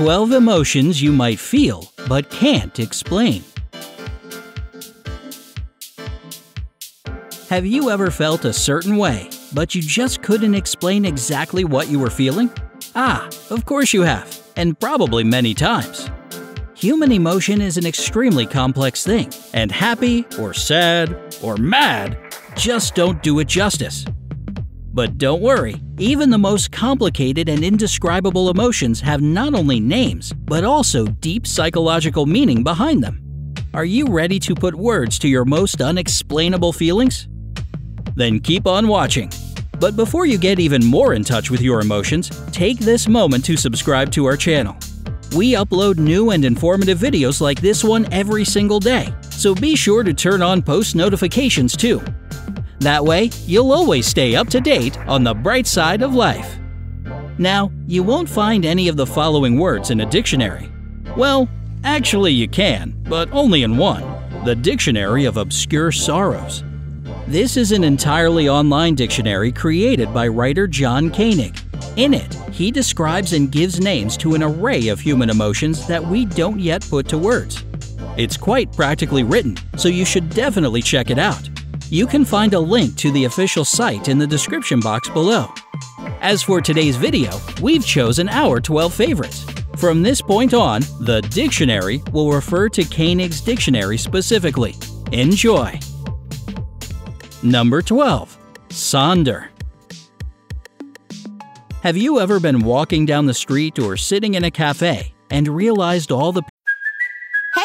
12 emotions you might feel but can't explain. Have you ever felt a certain way, but you just couldn't explain exactly what you were feeling? Ah, of course you have, and probably many times. Human emotion is an extremely complex thing, and happy, or sad, or mad just don't do it justice. But don't worry, even the most complicated and indescribable emotions have not only names, but also deep psychological meaning behind them. Are you ready to put words to your most unexplainable feelings? Then keep on watching. But before you get even more in touch with your emotions, take this moment to subscribe to our channel. We upload new and informative videos like this one every single day, so be sure to turn on post notifications too. That way, you'll always stay up to date on the bright side of life. Now, you won't find any of the following words in a dictionary. Well, actually, you can, but only in one the Dictionary of Obscure Sorrows. This is an entirely online dictionary created by writer John Koenig. In it, he describes and gives names to an array of human emotions that we don't yet put to words. It's quite practically written, so you should definitely check it out. You can find a link to the official site in the description box below. As for today's video, we've chosen our 12 favorites. From this point on, the dictionary will refer to Koenig's dictionary specifically. Enjoy! Number 12. Sonder. Have you ever been walking down the street or sitting in a cafe and realized all the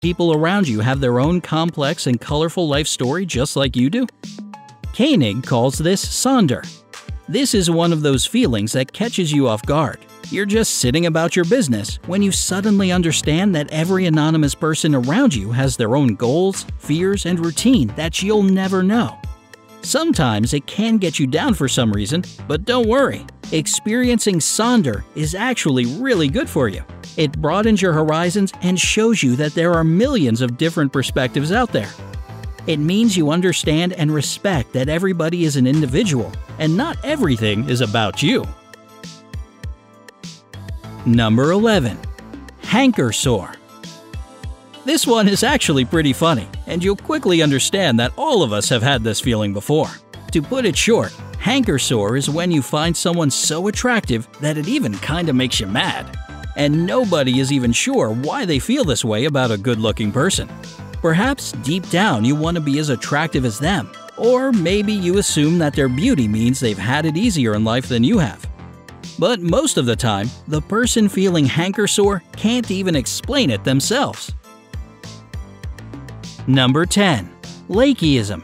People around you have their own complex and colorful life story just like you do? Koenig calls this sonder. This is one of those feelings that catches you off guard. You're just sitting about your business when you suddenly understand that every anonymous person around you has their own goals, fears, and routine that you'll never know. Sometimes it can get you down for some reason, but don't worry. Experiencing Sonder is actually really good for you. It broadens your horizons and shows you that there are millions of different perspectives out there. It means you understand and respect that everybody is an individual and not everything is about you. Number 11. Hanker Sore. This one is actually pretty funny, and you'll quickly understand that all of us have had this feeling before. To put it short, hanker sore is when you find someone so attractive that it even kinda makes you mad. And nobody is even sure why they feel this way about a good looking person. Perhaps deep down you want to be as attractive as them, or maybe you assume that their beauty means they've had it easier in life than you have. But most of the time, the person feeling hanker sore can't even explain it themselves. Number 10. Lachesism.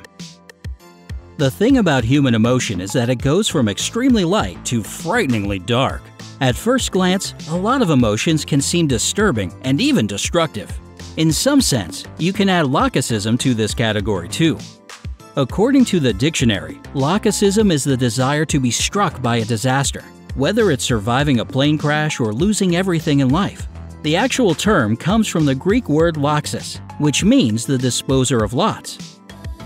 The thing about human emotion is that it goes from extremely light to frighteningly dark. At first glance, a lot of emotions can seem disturbing and even destructive. In some sense, you can add Lachesism to this category too. According to the dictionary, Lachesism is the desire to be struck by a disaster, whether it's surviving a plane crash or losing everything in life. The actual term comes from the Greek word Lachesis, which means the disposer of lots.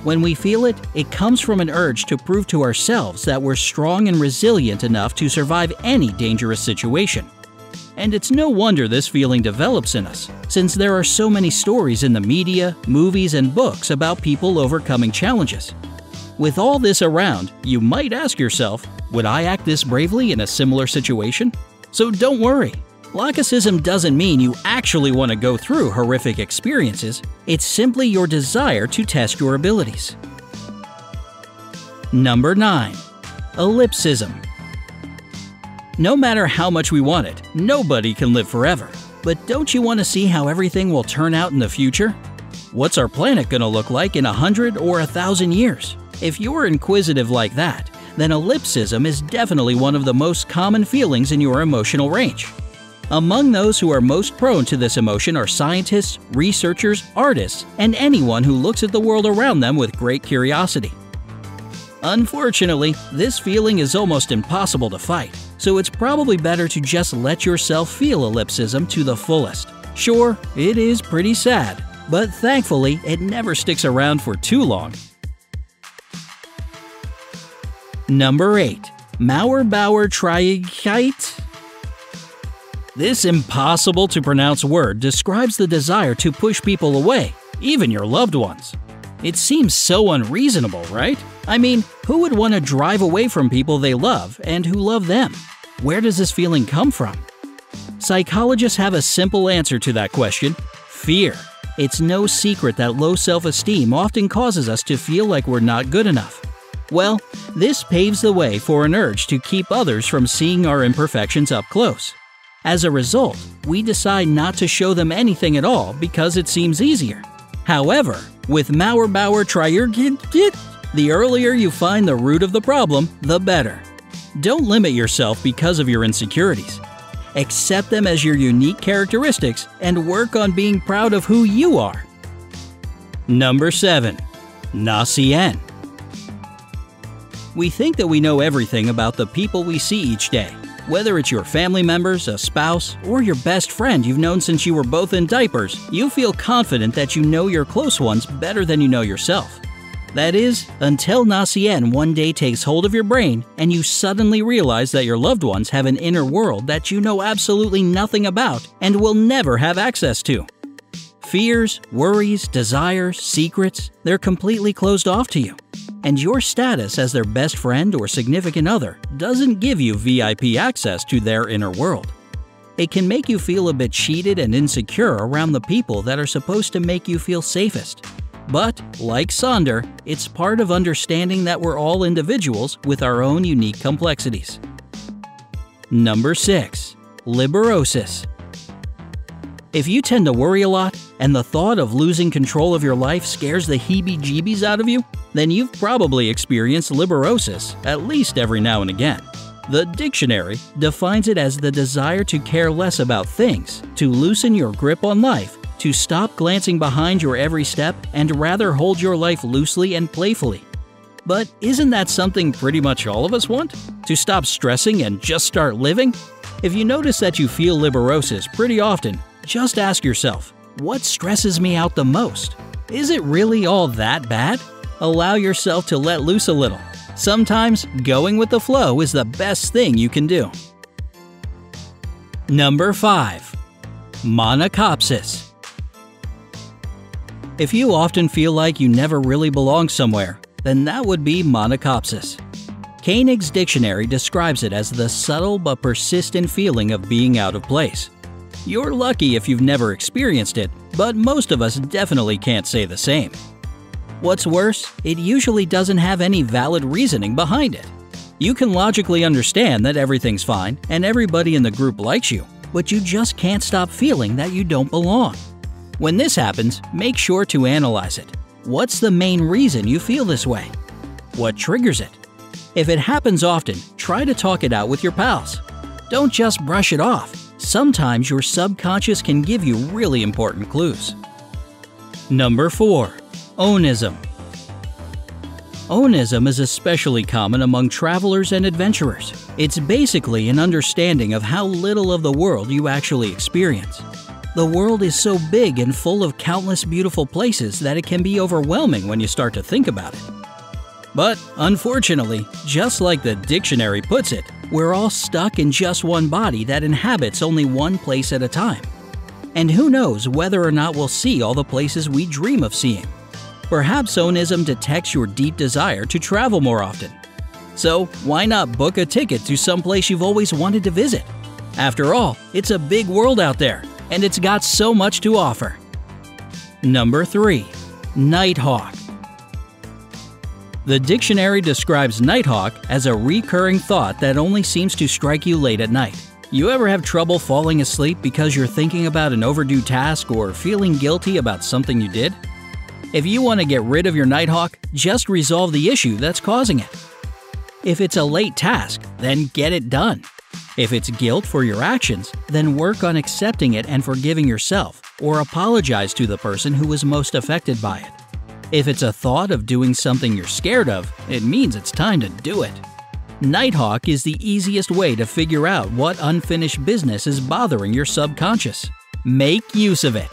When we feel it, it comes from an urge to prove to ourselves that we're strong and resilient enough to survive any dangerous situation. And it's no wonder this feeling develops in us, since there are so many stories in the media, movies, and books about people overcoming challenges. With all this around, you might ask yourself, would I act this bravely in a similar situation? So don't worry. Lachesism doesn't mean you actually want to go through horrific experiences, it's simply your desire to test your abilities. Number 9. Ellipsism. No matter how much we want it, nobody can live forever. But don't you want to see how everything will turn out in the future? What's our planet going to look like in a hundred or a thousand years? If you're inquisitive like that, then ellipsism is definitely one of the most common feelings in your emotional range. Among those who are most prone to this emotion are scientists, researchers, artists, and anyone who looks at the world around them with great curiosity. Unfortunately, this feeling is almost impossible to fight, so it's probably better to just let yourself feel ellipsism to the fullest. Sure, it is pretty sad, but thankfully, it never sticks around for too long. Number 8. Mauerbauertraurigkeit. This impossible to pronounce word describes the desire to push people away, even your loved ones. It seems so unreasonable, right? I mean, who would want to drive away from people they love and who love them? Where does this feeling come from? Psychologists have a simple answer to that question fear. It's no secret that low self esteem often causes us to feel like we're not good enough. Well, this paves the way for an urge to keep others from seeing our imperfections up close. As a result, we decide not to show them anything at all because it seems easier. However, with Mauerbauertraurigkeit, the earlier you find the root of the problem, the better. Don't limit yourself because of your insecurities. Accept them as your unique characteristics and work on being proud of who you are. Number 7. Nacien. We think that we know everything about the people we see each day. Whether it's your family members, a spouse, or your best friend you've known since you were both in diapers, you feel confident that you know your close ones better than you know yourself. That is, until Nacien one day takes hold of your brain and you suddenly realize that your loved ones have an inner world that you know absolutely nothing about and will never have access to. Fears, worries, desires, secrets, they're completely closed off to you and your status as their best friend or significant other doesn't give you VIP access to their inner world. It can make you feel a bit cheated and insecure around the people that are supposed to make you feel safest. But, like Sonder, it's part of understanding that we're all individuals with our own unique complexities. Number 6. Liberosis. If you tend to worry a lot, and the thought of losing control of your life scares the heebie jeebies out of you, then you've probably experienced liberosis at least every now and again. The dictionary defines it as the desire to care less about things, to loosen your grip on life, to stop glancing behind your every step, and rather hold your life loosely and playfully. But isn't that something pretty much all of us want? To stop stressing and just start living? If you notice that you feel liberosis pretty often, just ask yourself, what stresses me out the most? Is it really all that bad? allow yourself to let loose a little. Sometimes going with the flow is the best thing you can do. Number 5. Monachopsis. If you often feel like you never really belong somewhere, then that would be monachopsis. Koenig's dictionary describes it as the subtle but persistent feeling of being out of place. You're lucky if you've never experienced it, but most of us definitely can't say the same. What's worse, it usually doesn't have any valid reasoning behind it. You can logically understand that everything's fine and everybody in the group likes you, but you just can't stop feeling that you don't belong. When this happens, make sure to analyze it. What's the main reason you feel this way? What triggers it? If it happens often, try to talk it out with your pals. Don't just brush it off. Sometimes your subconscious can give you really important clues. Number 4. Onism Onism is especially common among travelers and adventurers. It's basically an understanding of how little of the world you actually experience. The world is so big and full of countless beautiful places that it can be overwhelming when you start to think about it. But unfortunately, just like the dictionary puts it, we're all stuck in just one body that inhabits only one place at a time. And who knows whether or not we'll see all the places we dream of seeing. Perhaps Onism detects your deep desire to travel more often. So, why not book a ticket to some place you've always wanted to visit? After all, it's a big world out there, and it's got so much to offer. Number 3. Nighthawk The dictionary describes Nighthawk as a recurring thought that only seems to strike you late at night. You ever have trouble falling asleep because you're thinking about an overdue task or feeling guilty about something you did? If you want to get rid of your Nighthawk, just resolve the issue that's causing it. If it's a late task, then get it done. If it's guilt for your actions, then work on accepting it and forgiving yourself, or apologize to the person who was most affected by it. If it's a thought of doing something you're scared of, it means it's time to do it. Nighthawk is the easiest way to figure out what unfinished business is bothering your subconscious. Make use of it.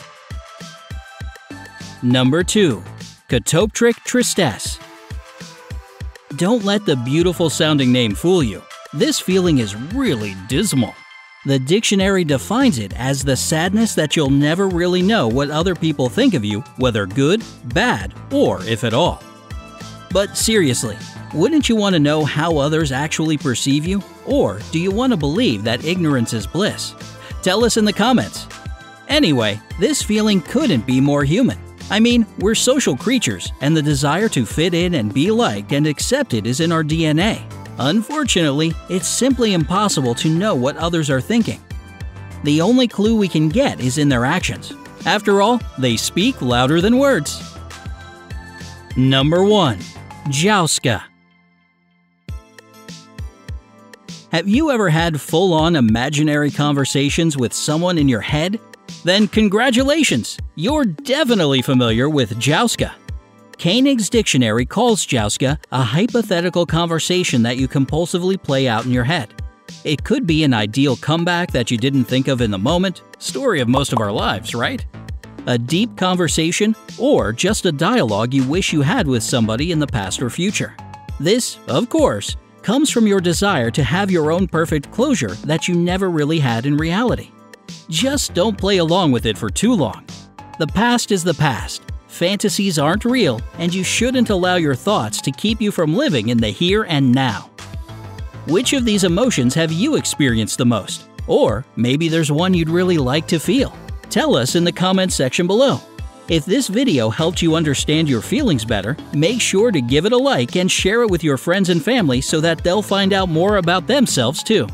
Number 2. Catoptric Tristesse Don't let the beautiful sounding name fool you. This feeling is really dismal. The dictionary defines it as the sadness that you'll never really know what other people think of you, whether good, bad, or if at all. But seriously, wouldn't you want to know how others actually perceive you? Or do you want to believe that ignorance is bliss? Tell us in the comments. Anyway, this feeling couldn't be more human. I mean, we're social creatures, and the desire to fit in and be liked and accepted is in our DNA. Unfortunately, it's simply impossible to know what others are thinking. The only clue we can get is in their actions. After all, they speak louder than words. Number 1. Jouska Have you ever had full on imaginary conversations with someone in your head? Then congratulations! You're definitely familiar with Jouska. Koenig's dictionary calls Jouska a hypothetical conversation that you compulsively play out in your head. It could be an ideal comeback that you didn't think of in the moment, story of most of our lives, right? A deep conversation, or just a dialogue you wish you had with somebody in the past or future. This, of course, comes from your desire to have your own perfect closure that you never really had in reality. Just don't play along with it for too long. The past is the past. Fantasies aren't real, and you shouldn't allow your thoughts to keep you from living in the here and now. Which of these emotions have you experienced the most? Or maybe there's one you'd really like to feel. Tell us in the comments section below. If this video helped you understand your feelings better, make sure to give it a like and share it with your friends and family so that they'll find out more about themselves too.